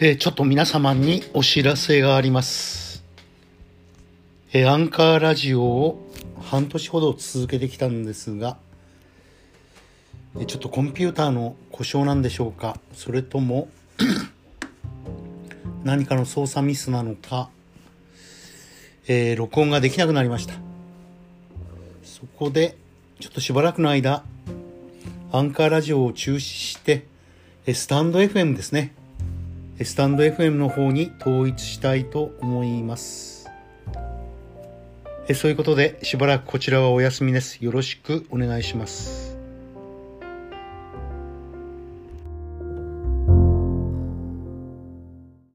えーちょっと皆様にお知らせがあります。えーアンカーラジオを半年ほど続けてきたんですが、えーちょっとコンピューターの故障なんでしょうかそれとも 何かの操作ミスなのか、え録音ができなくなりました。そこで、ちょっとしばらくの間、アンカーラジオを中止して、えスタンド FM ですね。スタンド FM の方に統一したいと思います。そういうことでしばらくこちらはお休みです。よろしくお願いします。